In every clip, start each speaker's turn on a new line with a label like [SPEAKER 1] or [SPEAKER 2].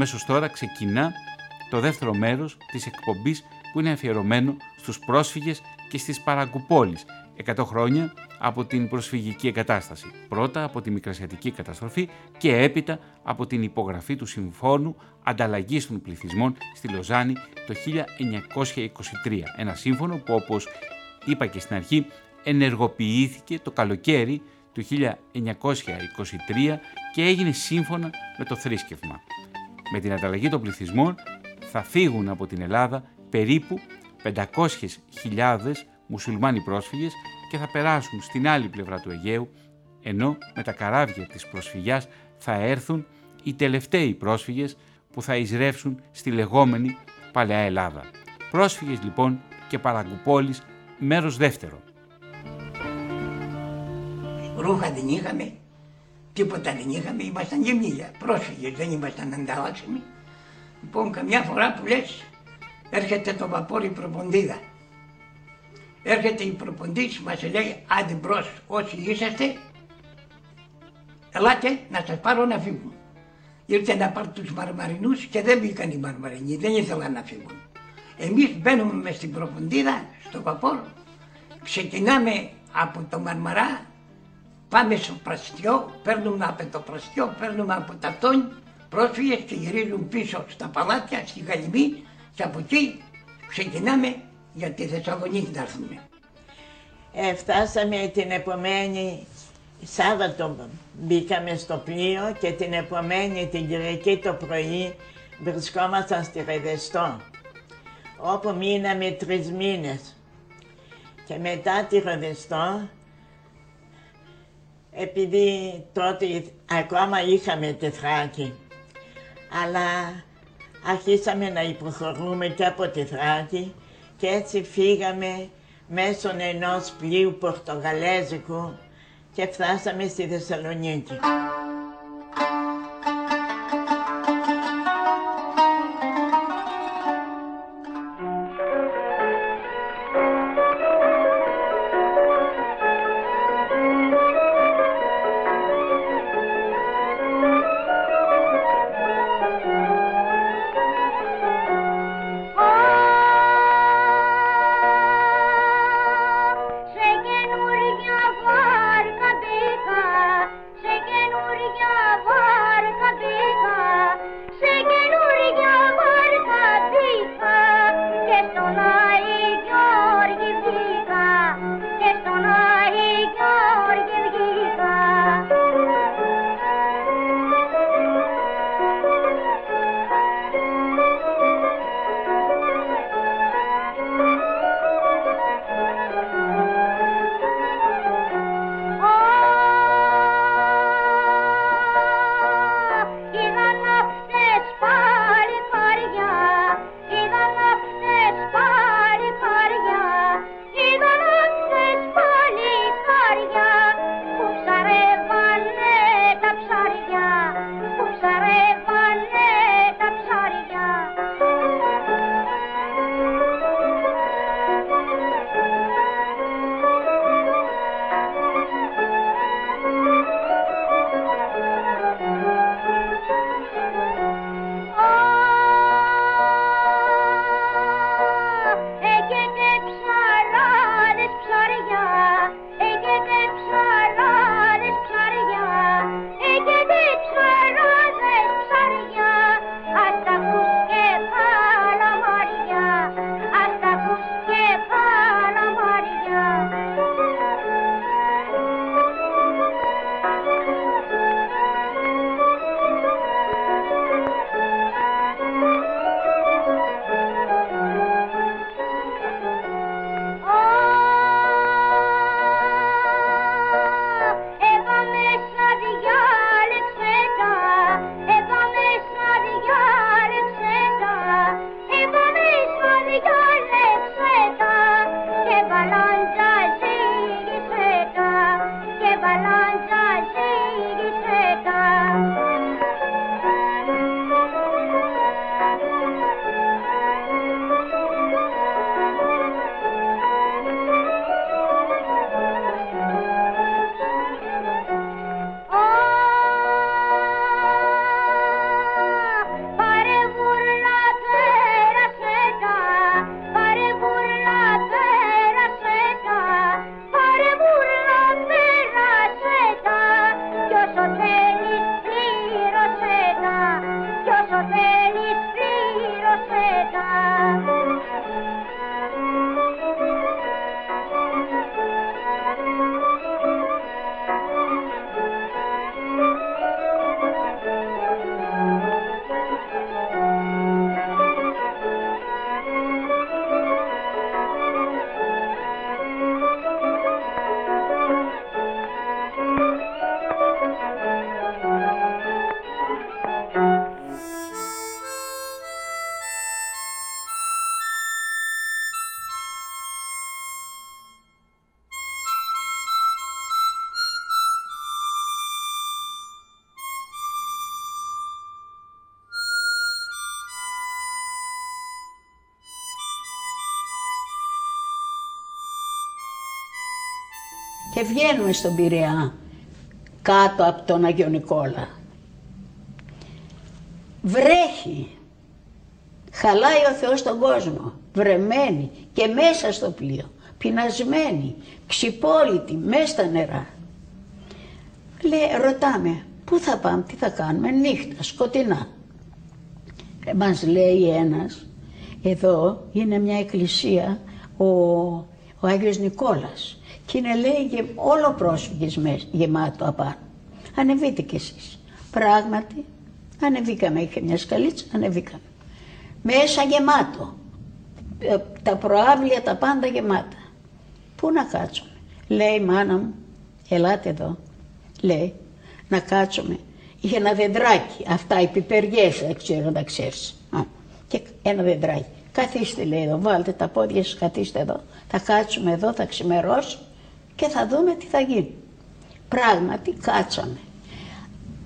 [SPEAKER 1] Αμέσως τώρα ξεκινά το δεύτερο μέρος της εκπομπής που είναι αφιερωμένο στους πρόσφυγες και στις παραγκουπόλεις 100 χρόνια από την προσφυγική εγκατάσταση. Πρώτα από τη Μικρασιατική καταστροφή και έπειτα από την υπογραφή του Συμφώνου Ανταλλαγής των Πληθυσμών στη Λοζάνη το 1923. Ένα σύμφωνο που όπως είπα και στην αρχή ενεργοποιήθηκε το καλοκαίρι του 1923 και έγινε σύμφωνα με το θρήσκευμα. Με την ανταλλαγή των πληθυσμών θα φύγουν από την Ελλάδα περίπου 500.000 μουσουλμάνοι πρόσφυγες και θα περάσουν στην άλλη πλευρά του Αιγαίου, ενώ με τα καράβια της προσφυγιάς θα έρθουν οι τελευταίοι πρόσφυγες που θα εισρεύσουν στη λεγόμενη Παλαιά Ελλάδα. Πρόσφυγες λοιπόν και παραγκουπόλεις μέρος δεύτερο.
[SPEAKER 2] Ρούχα δεν είχαμε, τίποτα δεν είχαμε, ήμασταν γεμίλια, πρόσφυγες, δεν ήμασταν ανταλλάξιμοι. Λοιπόν, καμιά φορά που λες, έρχεται το βαπόρι προποντίδα. Έρχεται η προποντής, μας λέει, άντε μπρος, όσοι είσαστε, ελάτε να σας πάρω να φύγουν. Ήρθε να πάρει τους μαρμαρινούς και δεν μπήκαν οι μαρμαρινοί, δεν ήθελαν να φύγουν. Εμείς μπαίνουμε μες στην προποντίδα, στο βαπόρο, ξεκινάμε από το Μαρμαρά, πάμε στο Πραστιό, παίρνουμε από το Πραστιό, παίρνουμε από τα Τόνι, πρόσφυγες και γυρίζουν πίσω στα παλάτια, στη Γαλλιμή και από εκεί ξεκινάμε για τη Θεσσαλονίκη να έρθουμε.
[SPEAKER 3] Ε, φτάσαμε την επομένη Σάββατο μπήκαμε στο πλοίο και την επομένη την Κυριακή το πρωί βρισκόμασταν στη Ρεδεστό όπου μείναμε τρεις μήνες. Και μετά τη Ρεδεστό επειδή τότε ακόμα είχαμε τη Θράκη αλλά αρχίσαμε να υποχωρούμε και από τη Θράκη και έτσι φύγαμε μέσω ενός πλοίου πορτογαλέζικου και φτάσαμε στη Θεσσαλονίκη.
[SPEAKER 4] Και βγαίνουμε στον Πειραιά κάτω από τον Αγιο Νικόλα. Βρέχει. Χαλάει ο Θεός τον κόσμο. Βρεμένη και μέσα στο πλοίο. Πεινασμένη, ξυπόλυτη, μέσα στα νερά. Λέει, ρωτάμε, πού θα πάμε, τι θα κάνουμε, νύχτα, σκοτεινά. Ε, μας λέει ένας, εδώ είναι μια εκκλησία, ο, ο Άγιος Νικόλας και είναι λέει και όλο πρόσφυγες γεμάτο απάνω. Ανεβείτε κι εσείς. Πράγματι, ανεβήκαμε, είχε μια σκαλίτσα, ανεβήκαμε. Μέσα γεμάτο. Ε, τα προάβλια τα πάντα γεμάτα. Πού να κάτσουμε; Λέει η μάνα μου, ελάτε εδώ. Λέει, να κάτσουμε. Είχε ένα δεντράκι, αυτά οι πιπεριές, δεν ξέρω να τα ξέρεις. και ένα δεντράκι. Καθίστε λέει εδώ, βάλτε τα πόδια σας, καθίστε εδώ. Θα κάτσουμε εδώ, θα ξημερώσουμε και θα δούμε τι θα γίνει. Πράγματι κάτσαμε.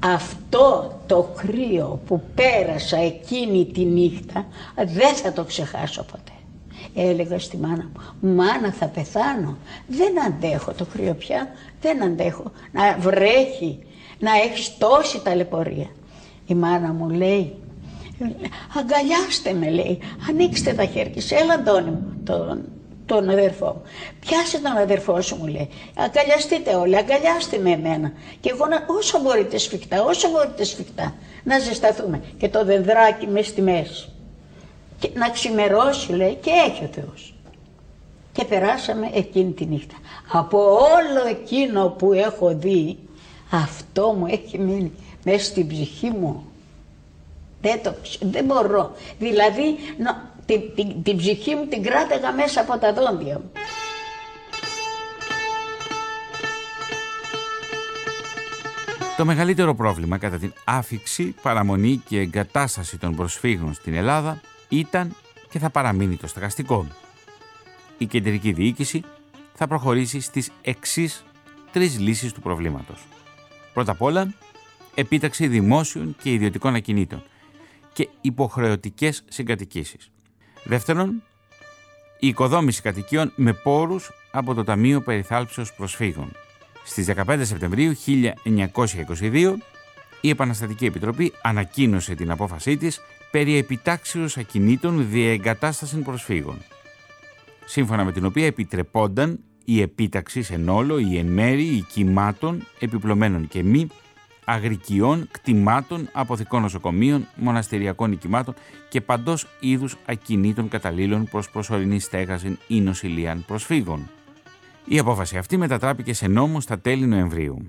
[SPEAKER 4] Αυτό το κρύο που πέρασα εκείνη τη νύχτα δεν θα το ξεχάσω ποτέ. Έλεγα στη μάνα μου, μάνα θα πεθάνω, δεν αντέχω το κρύο πια, δεν αντέχω να βρέχει, να έχει τόση ταλαιπωρία. Η μάνα μου λέει, αγκαλιάστε με λέει, ανοίξτε τα χέρια σε, έλα Αντώνη μου, τον, τον αδερφό μου. Πιάσε τον αδερφό σου μου λέει. Αγκαλιαστείτε όλοι, αγκαλιάστε με εμένα. Και εγώ να, όσο μπορείτε σφιχτά, όσο μπορείτε σφιχτά, να ζεσταθούμε. Και το δενδράκι μες στη μέση. Και να ξημερώσει λέει και έχει ο Θεός. Και περάσαμε εκείνη τη νύχτα. Από όλο εκείνο που έχω δει, αυτό μου έχει μείνει μέσα στην ψυχή μου. Δεν, το, δεν μπορώ. Δηλαδή, την, την, την ψυχή μου την κράταγα μέσα από τα δόντια μου.
[SPEAKER 1] Το μεγαλύτερο πρόβλημα κατά την άφηξη, παραμονή και εγκατάσταση των προσφύγων στην Ελλάδα ήταν και θα παραμείνει το στεγαστικό. Η κεντρική διοίκηση θα προχωρήσει στις εξής τρεις λύσεις του προβλήματος. Πρώτα απ' όλα, επίταξη δημόσιων και ιδιωτικών ακινήτων και υποχρεωτικές συγκατοικήσεις. Δεύτερον, η οικοδόμηση κατοικίων με πόρους από το Ταμείο Περιθάλψεως Προσφύγων. Στις 15 Σεπτεμβρίου 1922, η Επαναστατική Επιτροπή ανακοίνωσε την απόφασή της περί επιτάξεως ακινήτων διεγκατάστασης προσφύγων, σύμφωνα με την οποία επιτρεπόνταν η επίταξη εν όλο ή εν μέρη οικημάτων, επιπλωμένων και μη, αγρικιών, κτημάτων, αποθηκών νοσοκομείων, μοναστηριακών οικημάτων και παντός είδους ακινήτων καταλήλων προς προσωρινή στέγαση ή νοσηλείαν προσφύγων. Η απόφαση αυτή μετατράπηκε σε νόμο στα τέλη Νοεμβρίου.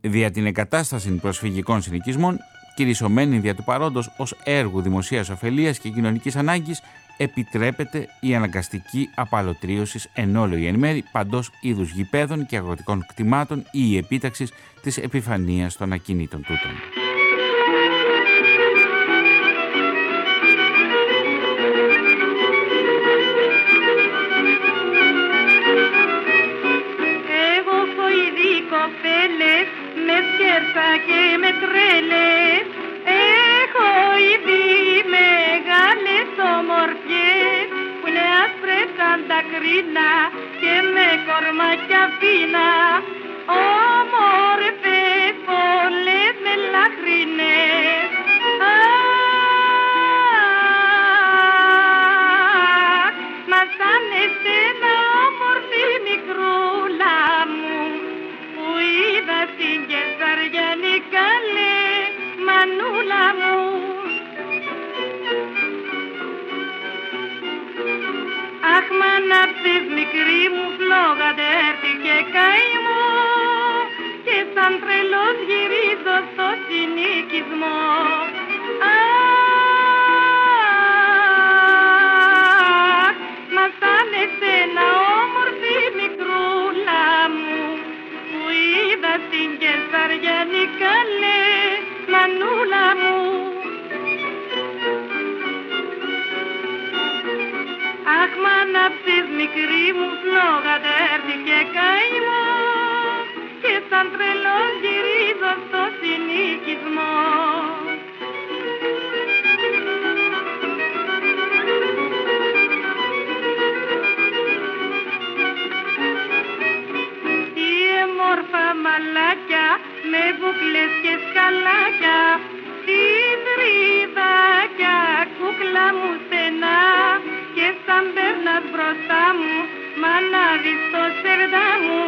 [SPEAKER 1] Δια την εγκατάσταση προσφυγικών συνοικισμών, κηρυσσομένη δια του παρόντος ως έργου δημοσίας ωφελίας και κοινωνικής ανάγκης, επιτρέπεται η αναγκαστική απαλωτρίωση εν όλο ή εν μέρη παντός είδους γηπέδων και αγροτικών κτημάτων ή η επίταξη της επιφανίας των ακινήτων τούτων.
[SPEAKER 5] Μπροστά μου μα να δεις το σερδά μου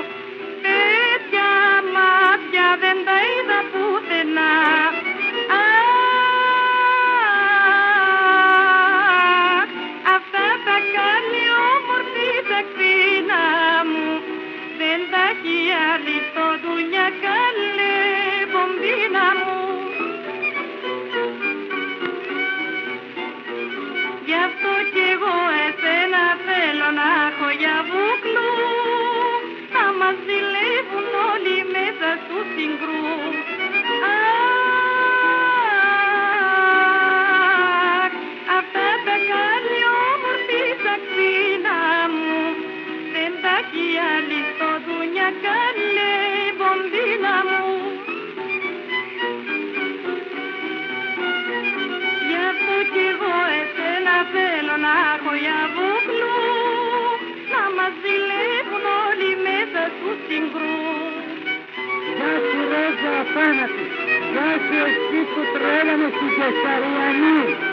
[SPEAKER 6] Ρόζα Αφάνατη, γεια σου εσύ που τρέλαμε στην Κεσαριανή.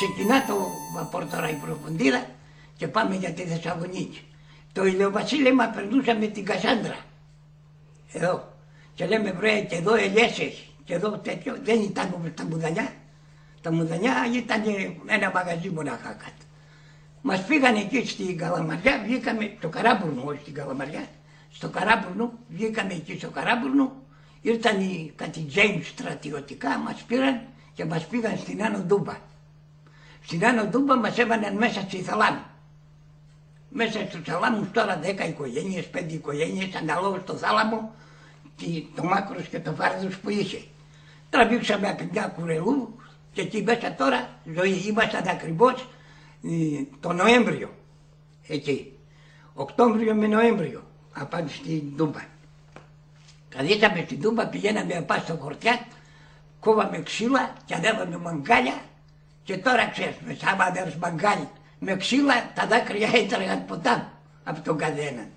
[SPEAKER 2] Ξεκινά το βαπόρ τώρα η προποντήρα και πάμε για τη Θεσσαλονίκη. Το ηλιοβασίλεμα περνούσαμε την Κασάνδρα. Εδώ. Και λέμε βρε και εδώ ελιές έχει. Και εδώ τέτοιο. Δεν ήταν όπως τα μουδανιά. Τα μουδανιά ήταν ένα μαγαζί μονάχα κάτω. Μας πήγαν εκεί στην Καλαμαριά, βγήκαμε στο Καράμπουρνο, όχι στην Καλαμαριά. Στο Καράμπουρνο, βγήκαμε εκεί στο Καράμπουρνο, ήρθαν οι κάτι James στρατιωτικά, μας πήραν και μας πήγαν στην Άνω Ντούμπα. Στην Άνω Ντούμπα μας έβαλαν μέσα στη Θαλάμη. Μέσα στους θαλάμους τώρα 10 οικογένειες, 5 οικογένειες, αναλόγως το θάλαμο και το μάκρος και το φάρδος που είχε. Τραβήξαμε από μια κουρελού και εκεί μέσα τώρα ζωή ήμασταν ακριβώς ε, το Νοέμβριο εκεί. Οκτώβριο με Νοέμβριο απάνω στην Τούμπα. Καθίσαμε στην Τούμπα, πηγαίναμε απάνω στο χορτιά, κόβαμε ξύλα και ανέβαμε μαγκάλια και τώρα ξέρεις, με σαν ανέβεις μαγκάλι με ξύλα τα δάκρυα έτρεγαν ποτά από τον καθένα.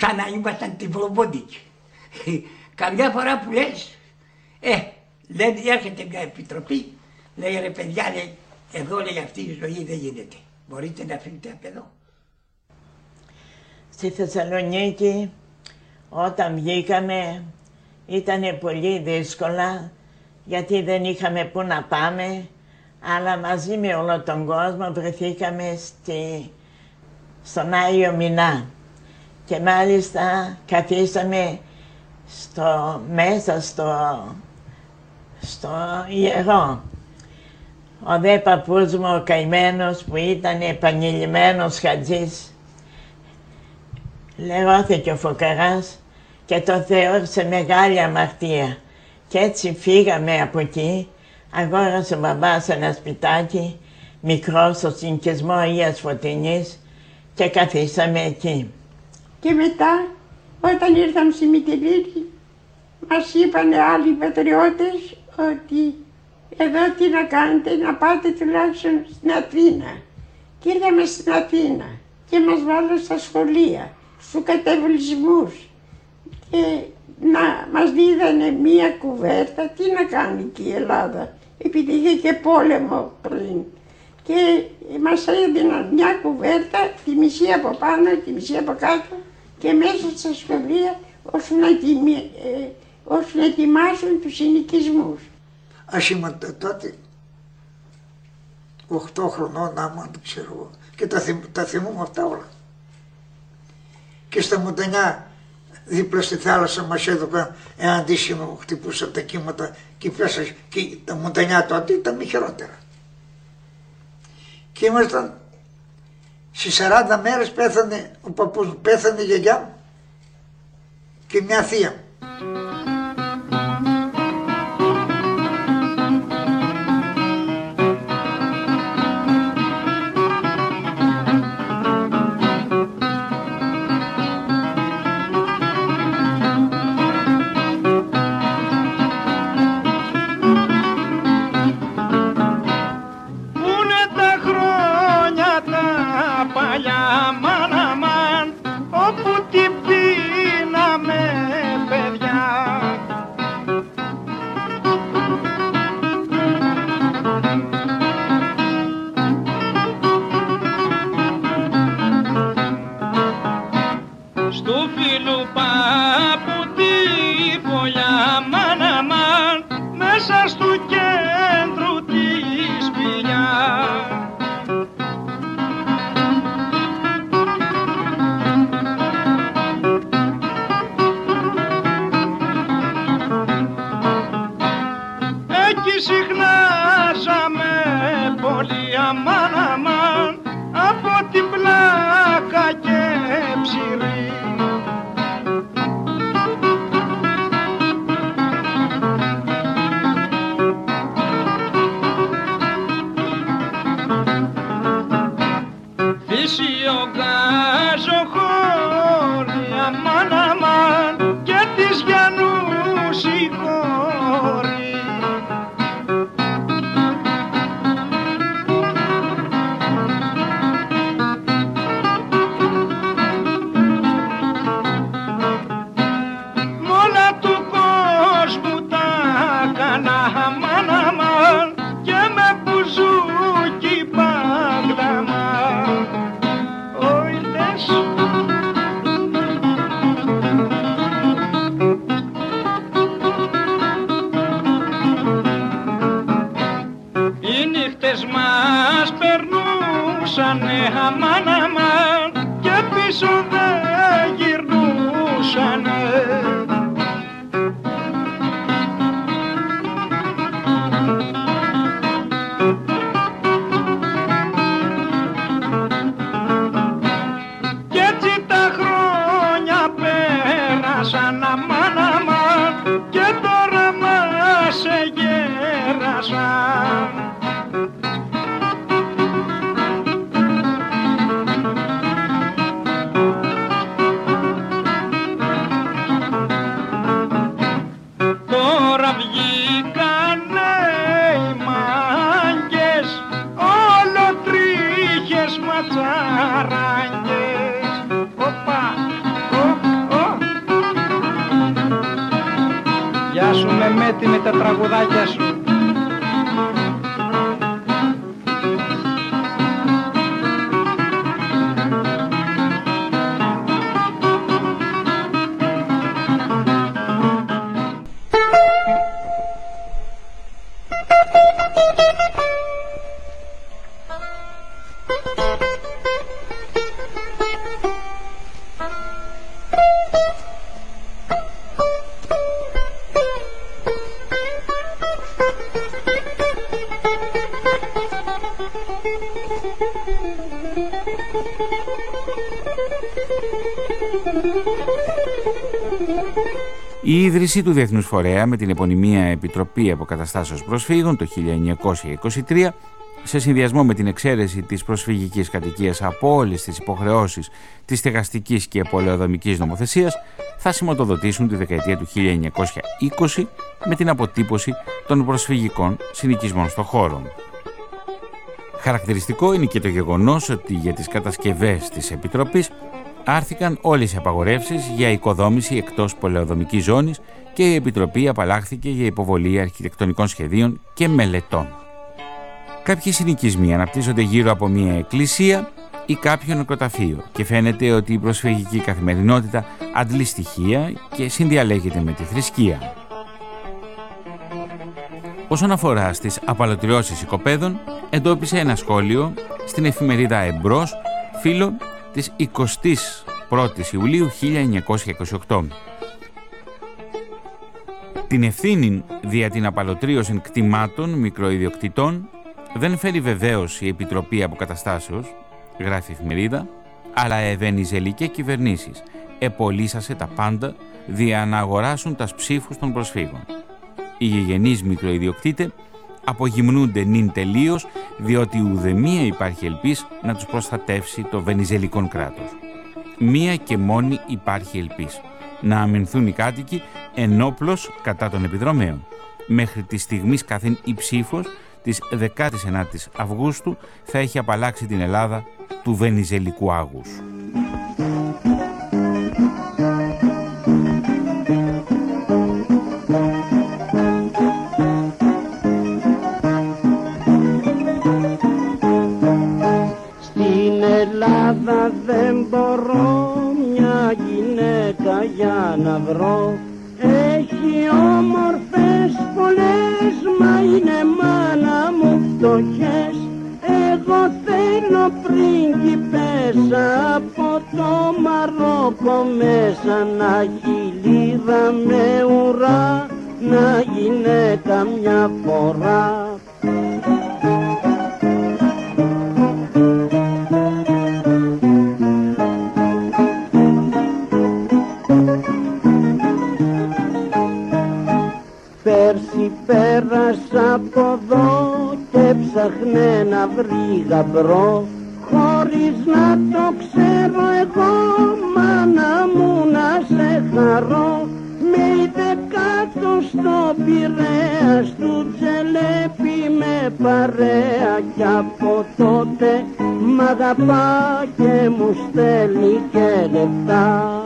[SPEAKER 2] Σαν να ήμασταν τυφλοπόντικοι. Καμιά φορά που λες, ε, λέει, έρχεται μια επιτροπή, λέει ρε παιδιά, λέει, εδώ λέει αυτή η ζωή δεν γίνεται. Μπορείτε να φύγετε από εδώ.
[SPEAKER 3] Στη Θεσσαλονίκη όταν βγήκαμε ήταν πολύ δύσκολα γιατί δεν είχαμε πού να πάμε αλλά μαζί με όλο τον κόσμο βρεθήκαμε στη, στον Άγιο Μινά και μάλιστα καθίσαμε στο, μέσα στο, στο ιερό. Ο δε παππούς μου ο καημένος που ήταν επανειλημμένος χατζής λερώθηκε ο φωκαράς και το θεώρησε μεγάλη αμαρτία. Και έτσι φύγαμε από εκεί, αγόρασε ο μπαμπάς ένα σπιτάκι μικρό στο συνοικισμό Αγίας Φωτεινής και καθίσαμε εκεί.
[SPEAKER 6] Και μετά, όταν ήρθαμε στη Μητυλίνη, μας είπαν άλλοι πατριώτες ότι εδώ τι να κάνετε, να πάτε τουλάχιστον στην Αθήνα. Και ήρθαμε στην Αθήνα και μας βάλαν στα σχολεία, στους κατεβλισμούς. Και να μας δίδανε μία κουβέρτα, τι να κάνει και η Ελλάδα, επειδή είχε και πόλεμο πριν. Και μας έδιναν μια κουβέρτα, τη μισή από πάνω, τη μισή από κάτω και μέσα στα σχολεία ώστε να, ετοιμι- ε, ώστε να ετοιμάσουν τους συνοικισμούς.
[SPEAKER 7] Ας είμαστε τότε 8 χρονών άμα δεν ξέρω εγώ. Και τα, θυμ, τα θυμούμαι αυτά όλα. Και στα Μοντανιά δίπλα στη θάλασσα μας έδωκαν ένα αντίσημο που χτυπούσαν τα κύματα και πέσα και τα Μοντανιά τότε ήταν χειρότερα. Και ήμασταν Στις 40 μέρες πέθανε ο παππούς μου, πέθανε η γιαγιά μου και μια θεία μου.
[SPEAKER 8] Η
[SPEAKER 1] ίδρυση του Διεθνούς Φορέα με την επωνυμία Επιτροπή Αποκαταστάσεως Προσφύγων το 1923 σε συνδυασμό με την εξαίρεση της προσφυγικής κατοικίας από όλες τις υποχρεώσεις της στεγαστικής και πολεοδομικής νομοθεσίας θα σηματοδοτήσουν τη δεκαετία του 1920 με την αποτύπωση των προσφυγικών συνοικισμών στο χώρο. Χαρακτηριστικό είναι και το γεγονός ότι για τις κατασκευές της Επιτροπής άρθηκαν όλες οι απαγορεύσεις για οικοδόμηση εκτός πολεοδομικής ζώνης και η Επιτροπή απαλλάχθηκε για υποβολή αρχιτεκτονικών σχεδίων και μελετών. Κάποιοι συνοικισμοί αναπτύσσονται γύρω από μια εκκλησία ή κάποιο νεκροταφείο και φαίνεται ότι η προσφυγική καθημερινότητα αντλεί στοιχεία και συνδιαλέγεται με τη θρησκεία. Όσον αφορά στις απαλωτριώσεις οικοπαίδων, εντόπισε ένα σχόλιο στην εφημερίδα Εμπρός, φίλο της 21ης Ιουλίου 1928. Την ευθύνη δια την απαλωτρίωση κτημάτων μικροϊδιοκτητών δεν φέρει βεβαίως η Επιτροπή Αποκαταστάσεως, γράφει η εφημερίδα, αλλά ευενιζελικέ κυβερνήσεις επολύσασε τα πάντα δια να αγοράσουν τας ψήφους των προσφύγων. Οι γηγενείς μικροϊδιοκτήτε απογυμνούνται νυν τελείως διότι ουδεμία υπάρχει ελπίς να τους προστατεύσει το βενιζελικό κράτος. Μία και μόνη υπάρχει ελπίς. Να αμυνθούν οι κάτοικοι ενόπλος κατά των επιδρομέων. Μέχρι τη στιγμή καθήν η ψήφος της 19ης Αυγούστου θα έχει απαλλάξει την Ελλάδα του βενιζελικού άγους.
[SPEAKER 9] Ελλάδα δεν μπορώ μια γυναίκα για να βρω. Έχει όμορφες πολλές μα είναι μάνα μου φτωχές. Εγώ θέλω πρίγκιπες από το Μαρόκο μέσα να έχει λίδα με ουρά να γυναίκα μια φορά πέρασα από εδώ και ψαχνέ να βρει γαμπρό χωρίς να το ξέρω εγώ μάνα μου να σε χαρώ. Με είδε κάτω στο Πειραιάς του τζελέπι με παρέα κι από τότε. Μ' αγαπά και μου στέλνει και λεφτά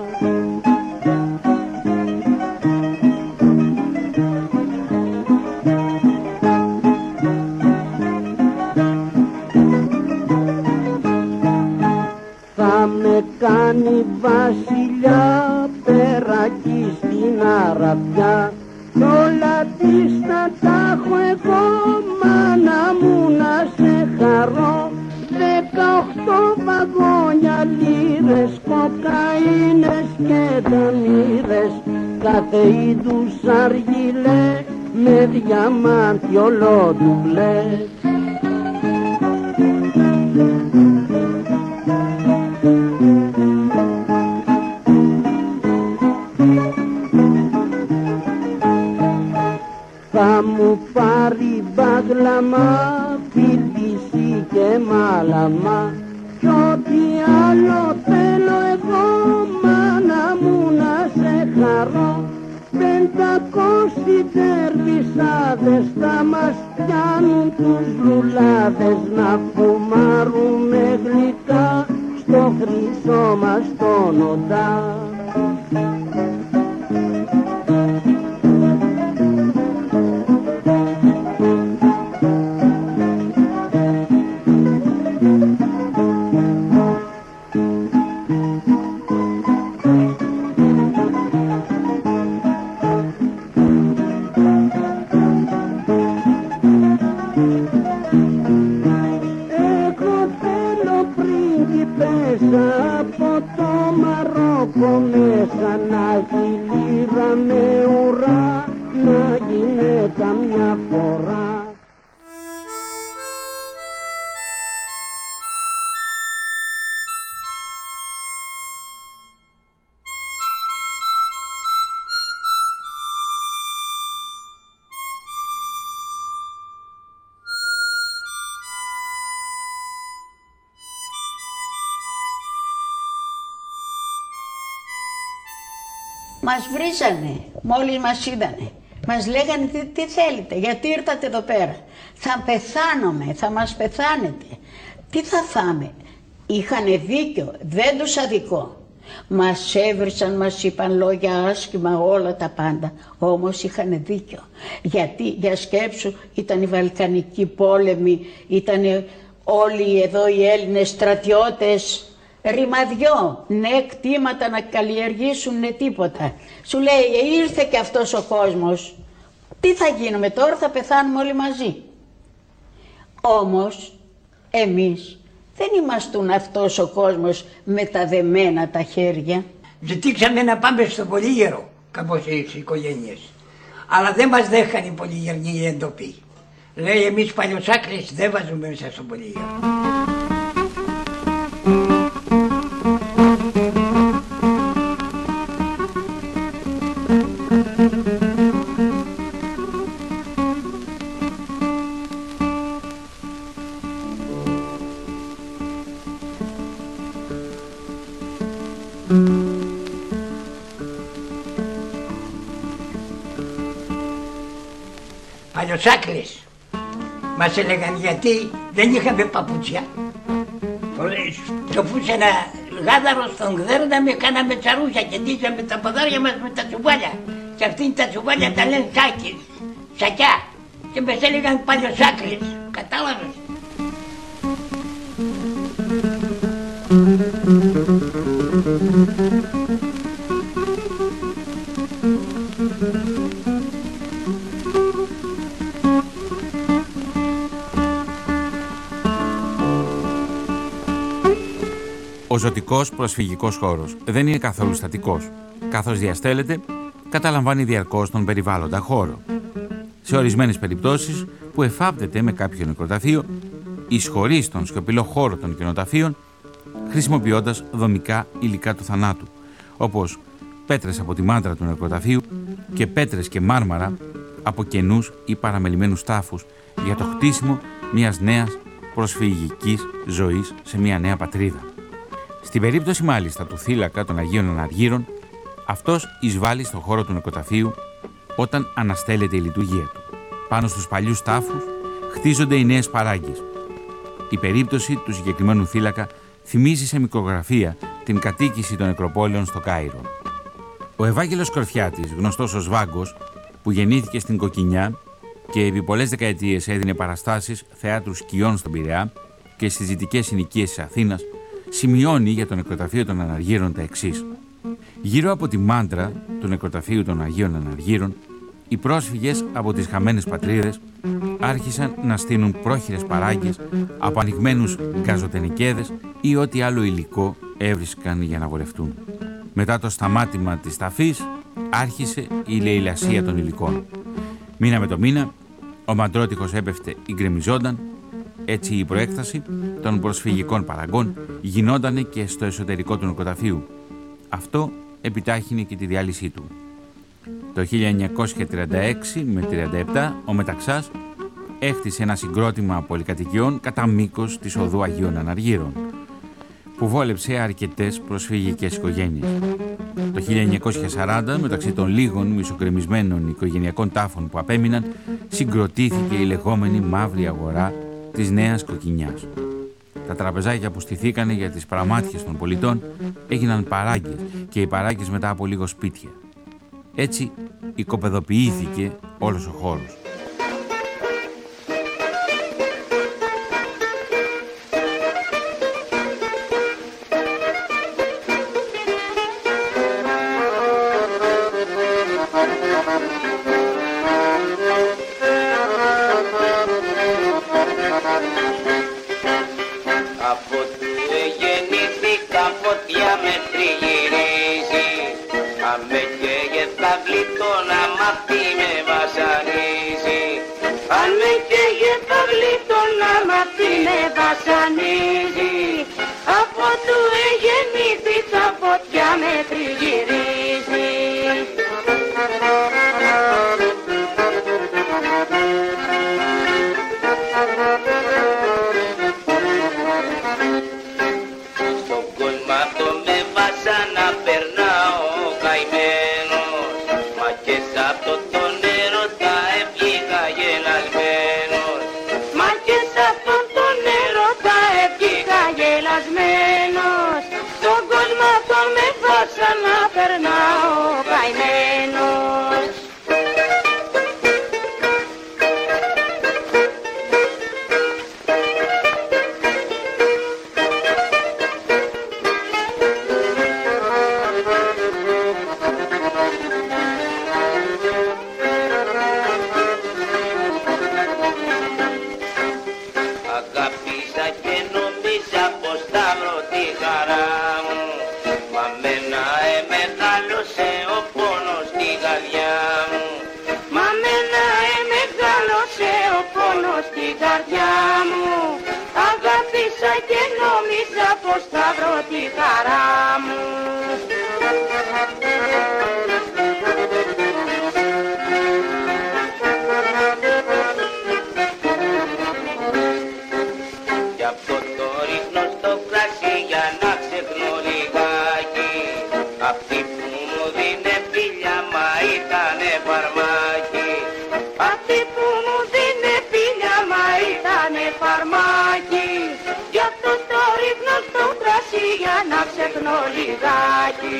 [SPEAKER 9] μέσα να έχει λίρα με ουρά να γυναίκα μια φορά.
[SPEAKER 4] Μας βρίζανε μόλις μας είδανε. Μας λέγανε τι, τι θέλετε, γιατί ήρθατε εδώ πέρα; Θα πεθάνομαι, θα μας πεθάνετε. Τι θα φάμε; Είχανε δίκιο, δεν τους αδικό. Μας έβρισαν, μας είπαν λόγια άσχημα όλα τα πάντα. Όμως είχαν δίκιο. Γιατί για σκέψου ήταν οι Βαλκανικοί πόλεμοι, ήταν όλοι εδώ οι Έλληνες στρατιώτες ρημαδιό, ναι κτήματα να καλλιεργήσουν ναι τίποτα. Σου λέει ήρθε και αυτός ο κόσμος, τι θα γίνουμε τώρα, θα πεθάνουμε όλοι μαζί. Όμως εμείς δεν ήμαστούν αυτός ο κόσμος με τα δεμένα τα χέρια.
[SPEAKER 2] Ζητήξαμε να πάμε στο Πολύγερο, κάπως οι οικογένειες. Αλλά δεν μας δέχανε οι Πολύγερνοι οι εντοποί. Λέει εμείς παλιοσάκρες δεν βάζουμε μέσα στο Πολύγερο. Παλιοσάκλες μας έλεγαν γιατί δεν είχαμε παπούτσια. Στοφούσε ένα γάδαρο στον γδέρναμε, κάναμε τσαρούσα και ντύσαμε τα ποδάρια μας με τα τσουβάλια. Και αυτήν τα τσουβάλια τα λένε σάκες, σακιά. Και μας έλεγαν sacres, κατάλαβες.
[SPEAKER 1] Ο ζωτικό προσφυγικός χώρος δεν είναι καθόλου στατικός. Καθώς διαστέλλεται, καταλαμβάνει διαρκώς τον περιβάλλοντα χώρο. Σε ορισμένες περιπτώσεις που εφάπτεται με κάποιο νεκροταφείο, εισχωρεί στον σιωπηλό χώρο των κοινοταφείων, χρησιμοποιώντας δομικά υλικά του θανάτου, όπως πέτρες από τη μάντρα του νεκροταφείου και πέτρες και μάρμαρα από κενούς ή παραμελημένους τάφους για το χτίσιμο μιας νέας προσφυγικής ζωής σε μια νέα πατρίδα. Στην περίπτωση μάλιστα του θύλακα των Αγίων Αναργύρων, αυτός εισβάλλει στο χώρο του νοικοταφείου όταν αναστέλλεται η λειτουργία του. Πάνω στους παλιούς τάφους χτίζονται οι νέες παράγκες. Η περίπτωση του συγκεκριμένου θύλακα θυμίζει σε μικρογραφία την κατοίκηση των νεκροπόλεων στο Κάιρο. Ο Ευάγγελος Κορφιάτης, γνωστός ως Βάγκος, που γεννήθηκε στην Κοκκινιά και επί πολλές δεκαετίες έδινε παραστάσεις θεάτρου σκιών στον Πειραιά και στις δυτικές συνοικίες της Αθήνας, σημειώνει για το νεκροταφείο των Αναργύρων τα εξής. Γύρω από τη μάντρα του νεκροταφείου των Αγίων Αναργύρων, οι πρόσφυγες από τις χαμένες πατρίδες άρχισαν να στείλουν πρόχειρες παράγκες από ανοιγμένους γκαζοτενικέδες ή ό,τι άλλο υλικό έβρισκαν για να βολευτούν. Μετά το σταμάτημα της ταφής άρχισε η λαιλασία των υλικών. Μήνα με το μήνα, ο μαντρότυχος έπεφτε ή γκρεμιζόταν, έτσι η προέκταση των προσφυγικών παραγκών γινότανε και στο εσωτερικό του νοικοταφείου. Αυτό επιτάχυνε και τη διάλυσή του. Το 1936 με 37 ο Μεταξάς έχτισε ένα συγκρότημα πολυκατοικιών κατά μήκος της οδού Αγίων Αναργύρων που βόλεψε αρκετές προσφυγικές οικογένειες. Το 1940, μεταξύ των λίγων μισοκρεμισμένων οικογενειακών τάφων που απέμειναν, συγκροτήθηκε η λεγόμενη μαύρη αγορά της Νέας Κοκκινιάς. Τα τραπεζάκια που στηθήκανε για τις παραμάτιες των πολιτών έγιναν παράγκες και οι παράγκες μετά από λίγο σπίτια. Έτσι οικοπεδοποιήθηκε όλος ο χώρος.
[SPEAKER 10] Να μάθει με βασανίζει για να ξεχνώ λιγάκι.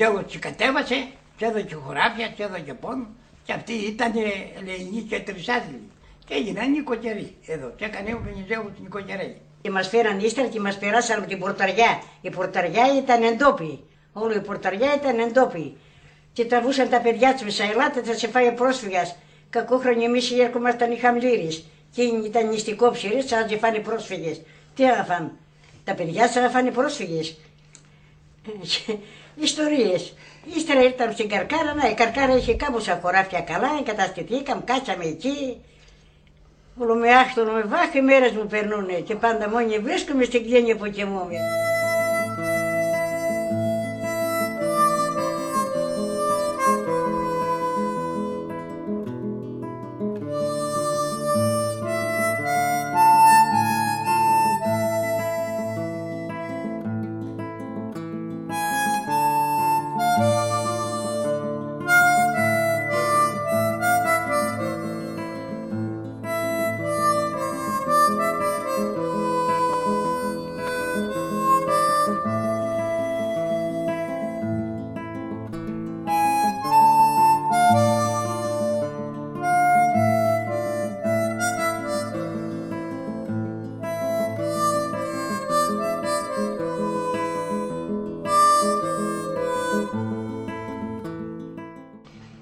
[SPEAKER 2] Και ο Βενιζέλος της κατέβασε, και έδωκε χωράφια, και έδωκε πόνο. Και αυτοί ήταν Ελληνοί και τρισάθλοι. Και έγιναν νοικοκαιροί εδώ. Και έκανε ο Βενιζέλος νοικοκαιρέ.
[SPEAKER 11] Και μας φέραν ύστερα και μας περάσαν από την πορταριά. Η πορταριά ήταν εντόπιοι. Όλη η πορταριά ήταν εντόπιοι. Και τραβούσαν τα παιδιά τους μέσα. Ελάτε, θα σε φάει ο πρόσφυγας. Κακόχρονοι εμείς οι έρχομασταν είχαμε λύρης. Και ήταν νηστικό ψηρή, θα σε φάνε πρόσφυγες. Τι θα φάνε; Τα παιδιά θα φάνε πρόσφυγες. Ιστορίες. Ύστερα ήρθαμε στην Καρκάρα, να η Καρκάρα είχε κάμποσα χωράφια καλά, εγκαταστηθήκαμε, κάτσαμε εκεί. Όλο με άχτονο με βάχ, οι μέρες μου περνούνε και πάντα μόνοι βρίσκομαι στην κλένια που κοιμούμαι.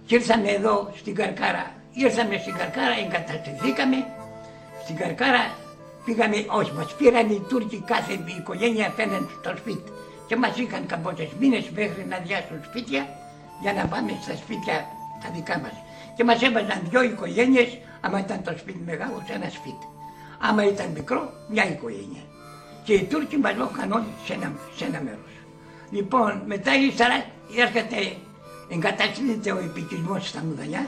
[SPEAKER 2] Και ήρθαμε εδώ στην Καρκάρα. Ήρθαμε στην Καρκάρα, εγκαταστηθήκαμε. Στην Καρκάρα πήγαμε, όχι, μας πήραν οι Τούρκοι κάθε οικογένεια απέναντι στο σπίτι. Και μας είχαν καμπότες μήνες μέχρι να διάσουν σπίτια για να πάμε στα σπίτια τα δικά μας. Και μας έβαζαν δυο οικογένειες, άμα ήταν το σπίτι μεγάλο, σε ένα σπίτι. Άμα ήταν μικρό, μια οικογένεια. Και οι Τούρκοι μας βόχαν όλοι σε ένα, σε ένα μέρος. Λοιπόν, μετά ύστερα έρχεται, εγκαταστήνεται ο επικισμός στα Μουδανιά.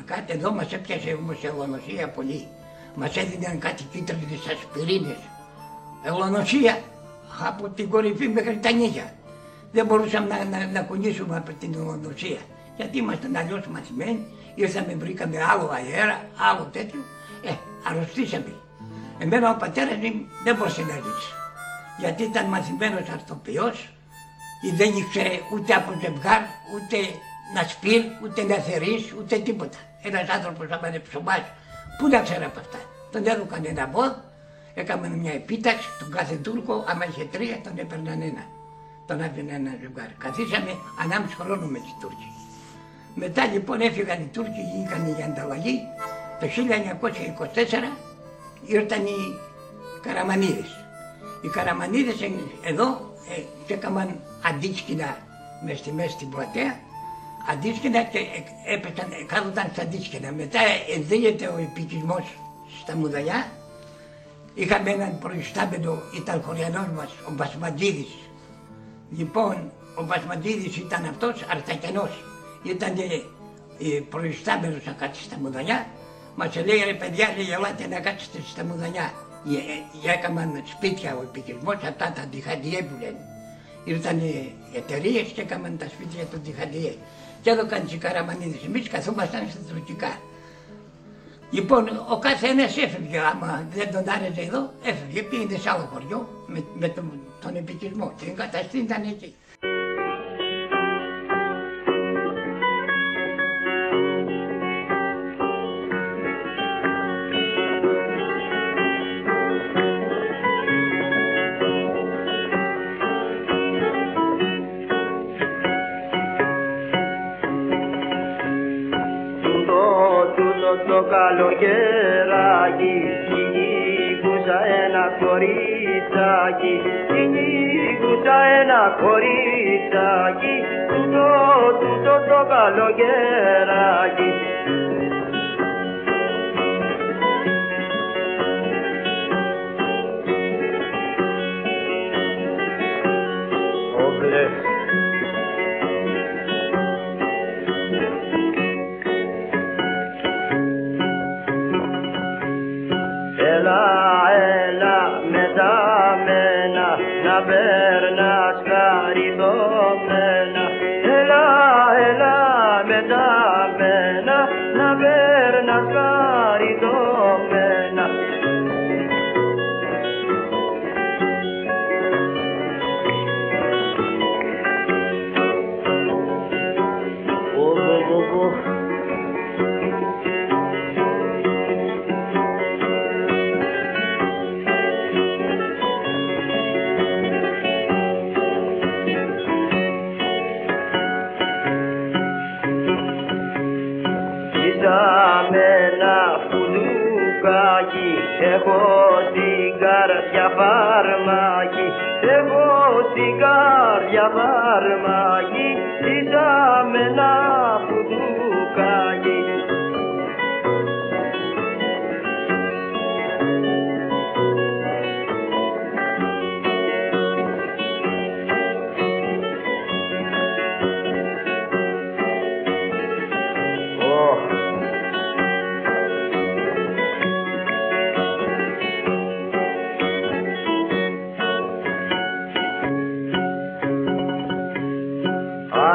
[SPEAKER 2] Ακάτε εδώ μας έπιασε όμως η ελονοσία πολύ. Μας έδιναν κάτι κίτρινες ασπιρίνες. Ελονοσία από την κορυφή μέχρι τα νύχια. Δεν μπορούσαμε να, να, να κουνήσουμε από την ελονοσία. Γιατί ήμασταν αλλιώς μαθημένοι, ήρθαμε, βρήκαμε άλλο αέρα, άλλο τέτοιο. Ε, αρρωστήσαμε. Εμένα ο πατέρας μου δεν μπορούσε να ζήσει. Γιατί ήταν μαθημένος αρτοπιός, δεν ήξερε ούτε από ζευγάρ, ούτε να σπείρ, ούτε να θερείς, ούτε τίποτα. Ένας άνθρωπος άμα είναι ψωμάς, πού να ξέρει από αυτά. Τον έδωκαν ένα μπόδ, έκαναν μια επίταξη, τον κάθε Τούρκο, άμα είχε τρία, τον έπαιρναν ένα. Τον άφηνε ένα ζευγάρι. Καθίσαμε ανάμιση χρόνο με τους Τούρκοι. Μετά λοιπόν έφυγαν οι Τούρκοι, γίνηκαν η ανταλλαγή. Το 1924 ήρθαν οι Καραμανίδες. Οι Καραμανίδες εδώ ε, και έκαναν αντίσκηνα μες στη μέση στην πλατεία, αντίσκηνα και ε, έπεσαν, ε, κάθονταν στα αντίσκηνα. Μετά ενδύεται ο επικισμός στα Μουδαλιά. Είχαμε έναν προϊστάμενο, ήταν χωριανός μας, ο Μπασμαντζίδης. Λοιπόν, ο Μπασμαντζίδης ήταν αυτός αρτακιανός. Ήταν ε, προϊστάμενος να κάτσει στα Μουδαλιά. Μας λέει ρε παιδιά, λέει ελάτε να κάτσετε στα Μουδαλιά. Ε, έκαναν σπίτια ο επικισμός, αυτά τα διχαντιέ που λένε. Ήρθαν οι εταιρείες και έκαναν τα σπίτια των διχαντιέ. Και έδωκαν τι καραμανίδες. Εμείς καθόμασταν στα τουρκικά. Λοιπόν, ο κάθε ένας έφευγε, άμα δεν τον άρεσε εδώ, έφευγε, πήγαινε σε άλλο χωριό με, με τον, τον επικισμό και εγκαταστήνταν εκεί.
[SPEAKER 9] Κορίτσάκι κυνηγούσα ένα κορίτσάκι τούτο, τούτο το καλοκαιράκι
[SPEAKER 12] καρδιά φαρμάκι Έχω στην καρδιά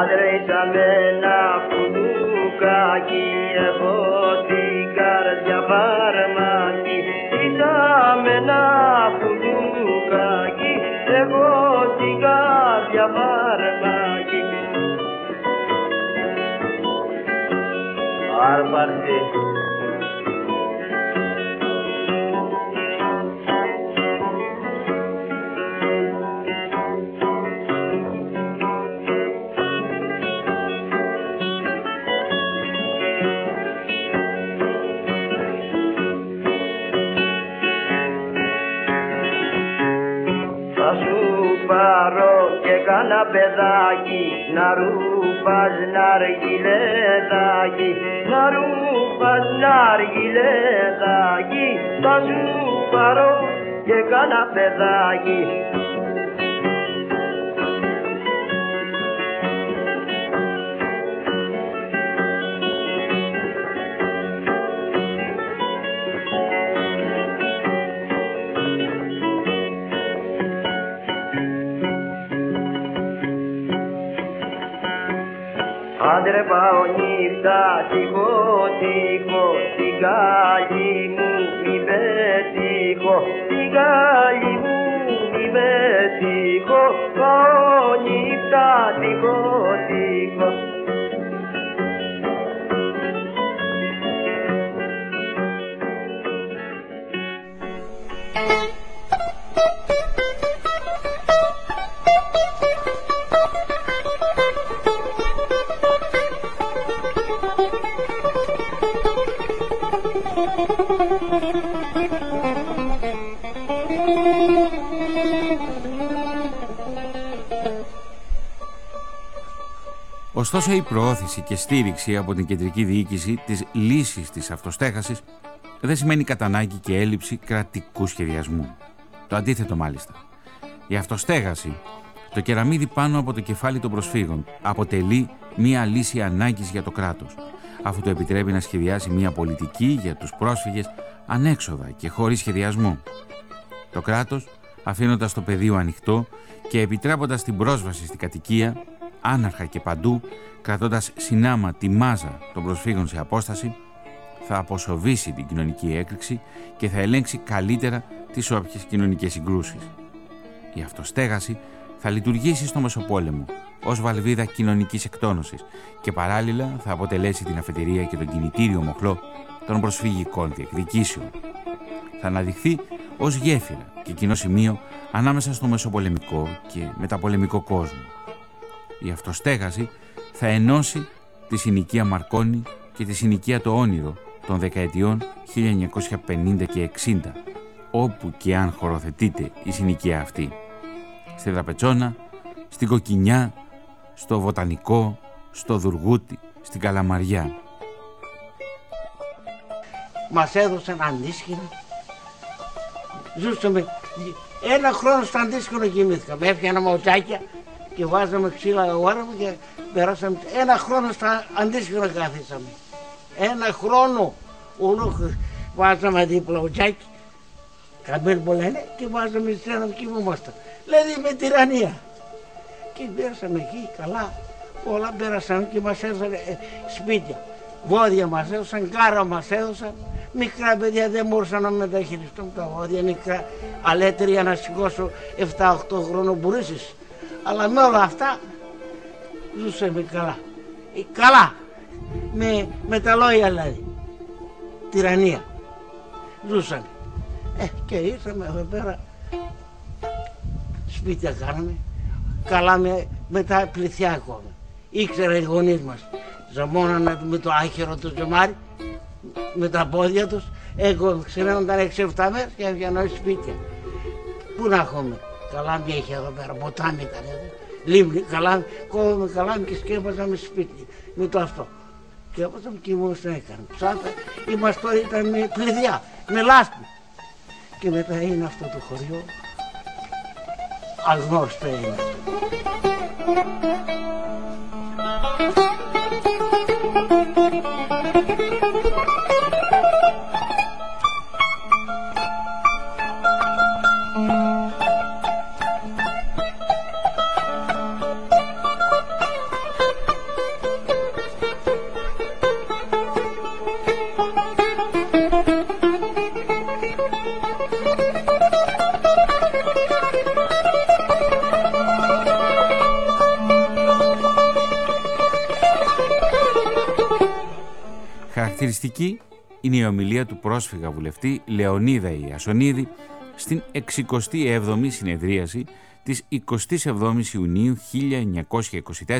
[SPEAKER 12] Άντρεσα με ένα φουντούκάκι έχω στην καρδιά φαρμάκι Ίσα με ένα φουντούκάκι έχω στην καρδιά φαρμάκι Άρπαρτη παιδάκι να ρουπας ναργιλεδάκι να ρουπας ναργιλεδάκι θα σου πάρω και κάνα παιδάκι πάω νύχτα τυχό τυχό Στην κάλλη μου μη πετύχω. Στην κάλλη μου μη πετύχω Πάω νύχτα τυχό τυχό
[SPEAKER 1] Ωστόσο, η προώθηση και στήριξη από την κεντρική διοίκηση της λύσης της αυτοστέγασης δεν σημαίνει κατά ανάγκη και έλλειψη κρατικού σχεδιασμού. Το αντίθετο μάλιστα. Η αυτοστέγαση, το κεραμίδι πάνω από το κεφάλι των προσφύγων, αποτελεί μία λύση ανάγκης για το κράτος, αφού το επιτρέπει να σχεδιάσει μία πολιτική για τους πρόσφυγες ανέξοδα και χωρίς σχεδιασμό. Το κράτος, αφήνοντας το πεδίο ανοιχτό και επιτρέποντας την πρόσβαση στην κατοικία, άναρχα και παντού, κρατώντας συνάμα τη μάζα των προσφύγων σε απόσταση, θα αποσοβήσει την κοινωνική έκρηξη και θα ελέγξει καλύτερα τις όποιες κοινωνικές συγκρούσεις. Η αυτοστέγαση θα λειτουργήσει στο Μεσοπόλεμο ως βαλβίδα κοινωνικής εκτόνωσης και παράλληλα θα αποτελέσει την αφετηρία και τον κινητήριο μοχλό των προσφυγικών διεκδικήσεων. Θα αναδειχθεί ως γέφυρα και κοινό σημείο ανάμεσα στο μεσοπολεμικό και μεταπολεμικό κόσμο. Η αυτοστέγαση θα ενώσει τη συνοικία Μαρκόνη και τη συνοικία Το Όνειρο των δεκαετιών 1950 και 60, όπου και αν χωροθετείται η συνοικία αυτή. Στη Δραπετσόνα, στην Κοκκινιά, στο Βοτανικό, στο Δουργούτι, στην Καλαμαριά.
[SPEAKER 13] Μας έδωσαν αντίσχυνα. Ζούσαμε ένα χρόνο στο αντίσχυρο κοιμήθηκαμε. Έφτιανα μοτσάκια και βάζαμε ξύλα αγόραμε και περάσαμε ένα χρόνο στα αντίστοιχα καθίσαμε. Ένα χρόνο ολόκληρο βάζαμε διπλαουτζάκι καμπέλ που λένε και βάζαμε στρένα και κοιμόμαστε. Δηλαδή με τυραννία. Και πέρασαμε εκεί καλά. Όλα πέρασαν και μας έδωσαν ε, σπίτια. Βόδια μας έδωσαν, κάρα μας έδωσαν. Μικρά παιδιά δεν μπορούσαν να μεταχειριστούν τα βόδια, μικρά αλέτρια να σηκώσω 7-8 χρόνων μπορούσες. Αλλά με όλα αυτά ζούσαμε καλά. Ε, καλά. Με, με τα λόγια δηλαδή. Τυραννία. Ζούσαν. Ε, και ήρθαμε εδώ πέρα. Σπίτια κάναμε. Καλά με, με τα πληθιά ακόμα. Ήξερε οι γονείς μας. Ζαμώνανε με το άχυρο του ζυμάρι με τα πόδια τους. Εγώ ξενέρωνταν 6-7 μέρες και έβγαινα σπίτια. Πού να έχουμε. Καλάμια είχε εδώ πέρα, ποτάμι ήταν εδώ. Λίμνη, καλάμι, κόβαμε καλάμι και σκέπαζαμε σπίτι με το αυτό. Και όπως μου κοιμούσαν έκανε. Ψάτα, είμαστε τώρα ήταν με κλειδιά, με λάσπη. Και μετά είναι αυτό το χωριό. Αγνώστο είναι αυτό.
[SPEAKER 1] Χαρακτηριστική είναι η ομιλία του πρόσφυγα βουλευτή Λεωνίδα Ιασονίδη στην 67η συνεδρίαση της 27ης Ιουνίου 1924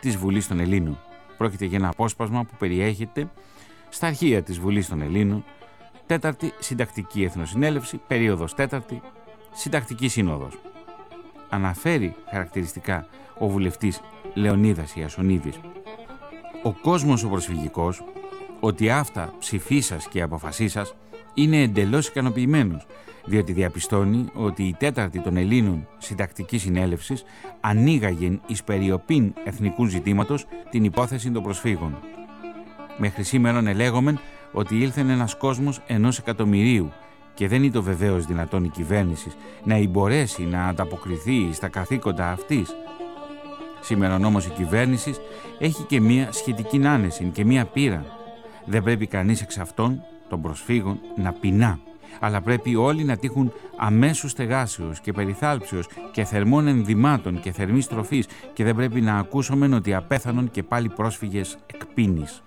[SPEAKER 1] της Βουλής των Ελλήνων. Πρόκειται για ένα απόσπασμα που περιέχεται στα αρχεία της Βουλής των Ελλήνων, τέταρτη συντακτική εθνοσυνέλευση, περίοδος τέταρτη, συντακτική σύνοδος. Αναφέρει χαρακτηριστικά ο βουλευτής Λεωνίδας Ιασονίδης. Ο κόσμος ο προσφυγικός ότι αυτά ψηφίσας και αποφασή σα είναι εντελώς ικανοποιημένο, διότι διαπιστώνει ότι η τέταρτη των Ελλήνων συντακτικής συνέλευσης ανοίγαγε εις περιοπήν εθνικού ζητήματος την υπόθεση των προσφύγων. Μέχρι σήμερα ελέγομεν ότι ήλθεν ένας κόσμος ενός εκατομμυρίου και δεν είναι το βεβαίως δυνατόν η κυβέρνηση να εμπορέσει να ανταποκριθεί στα καθήκοντα αυτής. Σήμερα όμως η κυβέρνηση έχει και μία σχετική άνεση και μία πείρα δεν πρέπει κανείς εξ αυτών των προσφύγων να πεινά, αλλά πρέπει όλοι να τύχουν αμέσως στεγάσεως και περιθάλψεως και θερμών ενδυμάτων και θερμής τροφής και δεν πρέπει να ακούσουμε ότι απέθανον και πάλι πρόσφυγες εκπίνης.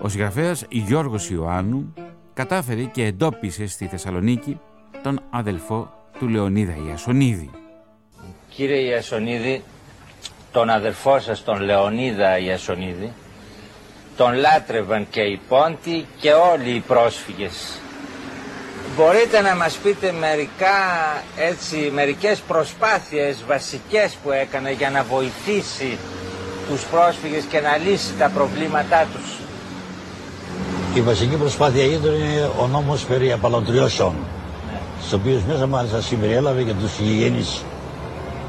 [SPEAKER 1] Ο συγγραφέας Γιώργος Ιωάννου κατάφερε και εντόπισε στη Θεσσαλονίκη τον αδελφό του Λεωνίδα Ιασονίδη.
[SPEAKER 14] Κύριε Ιασονίδη, τον αδελφό σας τον Λεωνίδα Ιασονίδη τον λάτρευαν και οι πόντοι και όλοι οι πρόσφυγες. Μπορείτε να μας πείτε μερικά, έτσι, μερικές προσπάθειες βασικές που έκανε για να βοηθήσει τους πρόσφυγες και να λύσει τα προβλήματά τους.
[SPEAKER 15] Η βασική προσπάθεια ήταν ο νόμος περί απαλωτριώσεων, ναι. στους οποίους μέσα μάλιστα συμπεριέλαβε και τους γηγενείς,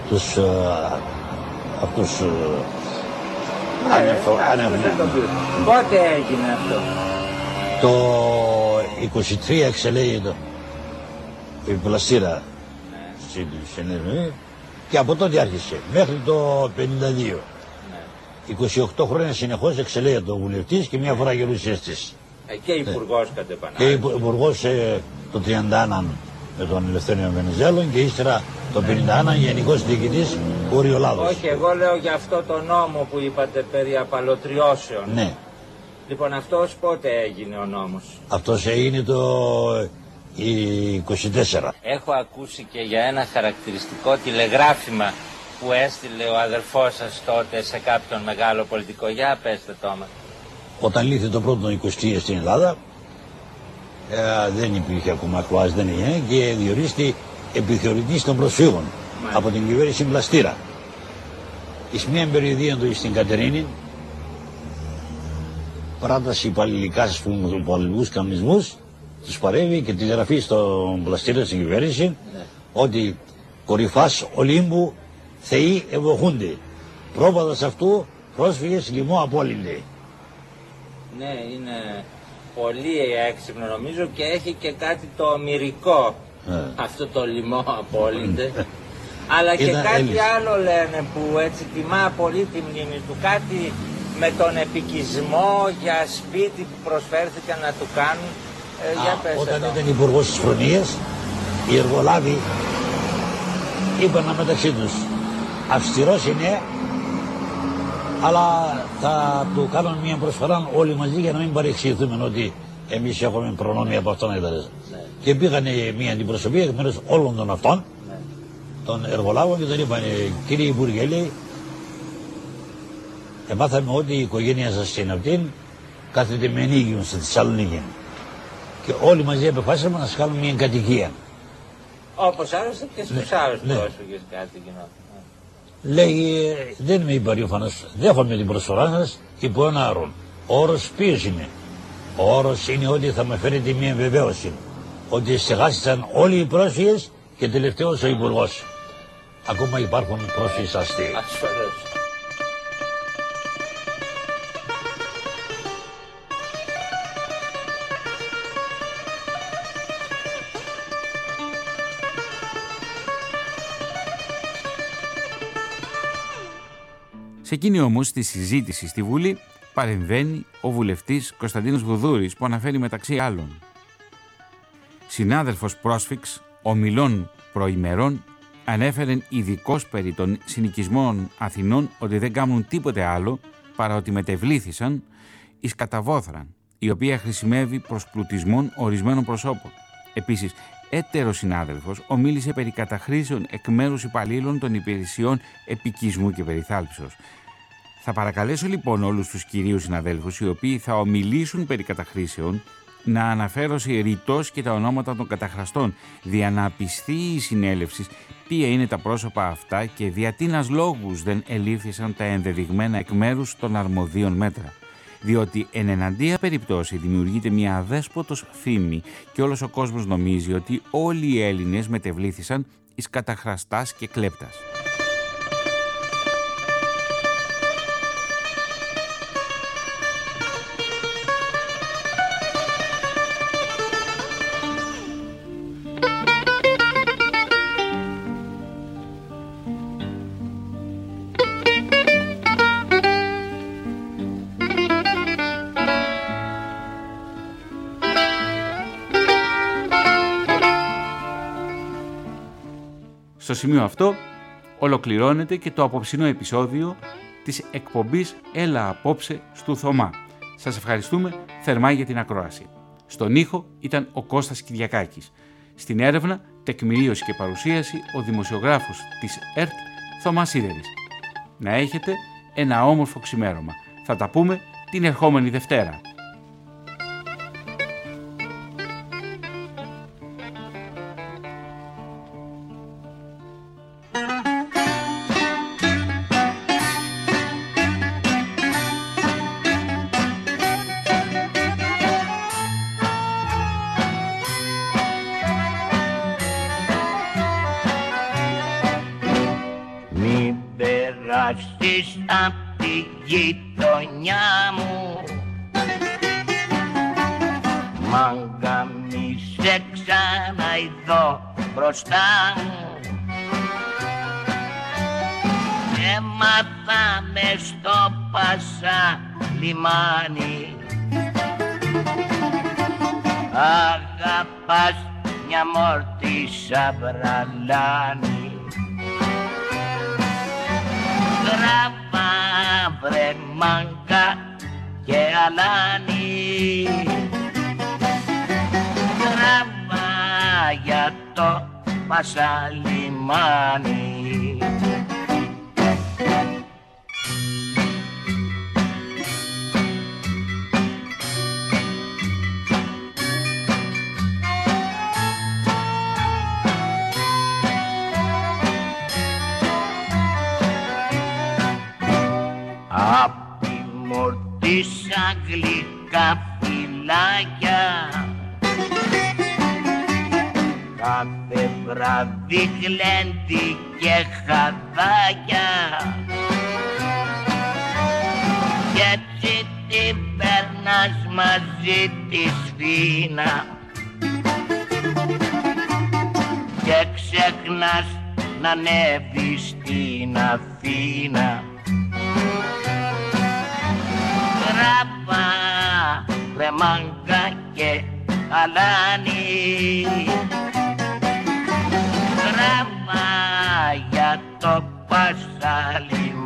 [SPEAKER 15] τους, uh, αυτούς uh,
[SPEAKER 14] Πότε έγινε αυτό;
[SPEAKER 15] Το 23 εξελέγεται η πλαστήρα στην Ελληνική και από τότε άρχισε μέχρι το 52. 28 χρόνια συνεχώς εξελέγεται ο βουλευτής και μια φορά γερουσίας της.
[SPEAKER 14] Ε, και υπουργός κατ'
[SPEAKER 15] Και υπουργός ε, το 31 με τον Ελευθέριο Βενιζέλο και ύστερα το 51 γενικός διοικητής Οριολάδος.
[SPEAKER 14] Όχι, εγώ λέω για αυτό το νόμο που είπατε περί απαλωτριώσεων.
[SPEAKER 15] Ναι.
[SPEAKER 14] Λοιπόν, αυτός πότε έγινε ο νόμος;
[SPEAKER 15] Αυτός έγινε το 24.
[SPEAKER 14] Έχω ακούσει και για ένα χαρακτηριστικό τηλεγράφημα που έστειλε ο αδερφός σας τότε σε κάποιον μεγάλο πολιτικό. Για πέστε το μας.
[SPEAKER 15] Όταν λύθη το πρώτο 20 στην Ελλάδα, ε, δεν υπήρχε ακόμα κλουάζ, δεν είναι, και διορίστη επιθεωρητής των προσφύγων από την κυβέρνηση Μπλαστήρα. Εις μια περιοδία του στην Κατερίνη, πράταση υπαλληλικά στους υπαλληλικούς κανονισμούς, τους παρεύει και τη γραφή στον Μπλαστήρα στην κυβέρνηση, ναι. ότι κορυφάς Ολύμπου θεοί ευοχούνται. Πρόβαδος αυτού πρόσφυγες λοιμό απόλυνται.
[SPEAKER 14] Ναι, είναι πολύ έξυπνο νομίζω και έχει και κάτι το ομυρικό
[SPEAKER 15] Ε.
[SPEAKER 14] αυτό το λοιμό απόλυνται. Αλλά και
[SPEAKER 15] Είδα,
[SPEAKER 14] κάτι
[SPEAKER 15] έλυσε.
[SPEAKER 14] άλλο λένε που έτσι τιμά πολύ τη μνήμη του. Κάτι με τον επικισμό για σπίτι που προσφέρθηκαν να του κάνουν. Ε, για πες
[SPEAKER 15] Όταν
[SPEAKER 14] εδώ.
[SPEAKER 15] ήταν υπουργός της Φρονία, οι εργολάβοι είπαν μεταξύ τους αυστηρός είναι, αλλά θα του κάνουν μια προσφορά όλοι μαζί για να μην παρεξηγηθούμε ότι εμείς έχουμε προνόμια από αυτόν ήταν. Και πήγανε μια αντιπροσωπεία εκ μέρους όλων των αυτών, των εργολάβων και τον είπαν, κύριε Υπουργέ, λέει, εμάθαμε ότι η οικογένεια σας στην αυτήν κάθεται με ενίγιον στη Θεσσαλονίκη. Και όλοι μαζί αποφάσισαμε να σας κάνουμε μια κατοικία.
[SPEAKER 14] Όπως άλλωστε και στους άλλους
[SPEAKER 15] ναι.
[SPEAKER 14] πρόσφυγες κάτι γινόταν.
[SPEAKER 15] Λέει, ε, δεν είμαι υπερήφανος, δέχομαι την προσφορά σας υπό ένα άρον. Ο όρος ποιος είναι; Ο όρος είναι ότι θα με φέρετε μια βεβαίωση. Ότι στεγάστηκαν όλοι οι πρόσφυγες και τελευταίος ο υπουργός. Ακόμα υπάρχουν πρόσφυγες αστείοι.
[SPEAKER 14] Ασφαλώς.
[SPEAKER 1] Σε εκείνη όμως τη συζήτηση στη Βουλή παρεμβαίνει ο βουλευτής Κωνσταντίνος Βουδούρης που αναφέρει μεταξύ άλλων. Συνάδελφος πρόσφυξ ομιλών προημερών ανέφερε ειδικώς περί των συνοικισμών Αθηνών ότι δεν κάνουν τίποτε άλλο παρά ότι μετεβλήθησαν εις καταβόθραν, η οποία χρησιμεύει προς πλουτισμόν ορισμένων προσώπων. Επίσης, έτερος συνάδελφος ομίλησε περί καταχρήσεων εκ μέρους υπαλλήλων των υπηρεσιών επικισμού και περιθάλψεως. Θα παρακαλέσω λοιπόν όλους τους κυρίους συναδέλφους οι οποίοι θα ομιλήσουν περί καταχρήσεων να αναφέρω σε ρητός και τα ονόματα των καταχραστών, δια να απιστεί η συνέλευση ποια είναι τα πρόσωπα αυτά και δια τίνας λόγους δεν ελήφθησαν τα ενδεδειγμένα εκ μέρους των αρμοδίων μέτρα. Διότι εν εναντία περιπτώσει δημιουργείται μια αδέσποτος φήμη και όλος ο κόσμος νομίζει ότι όλοι οι Έλληνες μετεβλήθησαν εις καταχραστάς και κλέπτας. Σημείο αυτό ολοκληρώνεται και το απόψινό επεισόδιο της εκπομπής «Έλα απόψε» στου Θωμά. Σας ευχαριστούμε θερμά για την ακρόαση. Στον ήχο ήταν ο Κώστας Κυριακάκης. Στην έρευνα, τεκμηρίωση και παρουσίαση ο δημοσιογράφος της ΕΡΤ Θωμάς Σίδερης. Να έχετε ένα όμορφο ξημέρωμα. Θα τα πούμε την ερχόμενη Δευτέρα.
[SPEAKER 16] Μόρτη σαν βραλάνι Γράφα βρε μάγκα και αλάνι Γράφα για το Πασαλιμάνι χαδάκια Κι έτσι την περνάς μαζί της σφίνα Και ξεχνάς να ανέβεις στην Αθήνα. Τράβα βρε μάγκα και αλάνι Τράβα για το Πασαλιμάνι.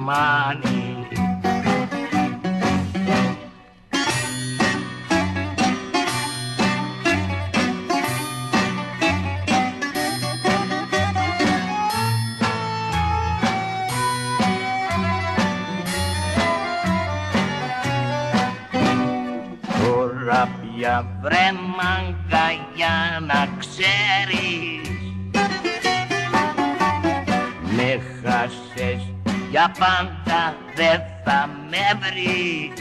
[SPEAKER 16] Τώρα πια βρε μάγκα για να ξέρεις Με χάσες για πάντα δεν θα με βρεις.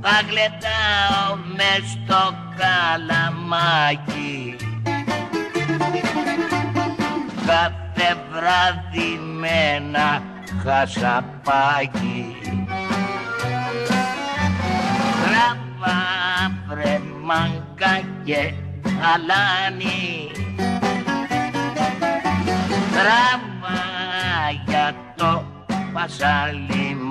[SPEAKER 16] Θα γλεντάω μες στο καλαμάκι. Κάθε βράδυ με ένα χασαπάκι. Τράβα βρε μάγκα και αλάνι Τράβα για το πασαλιμάνι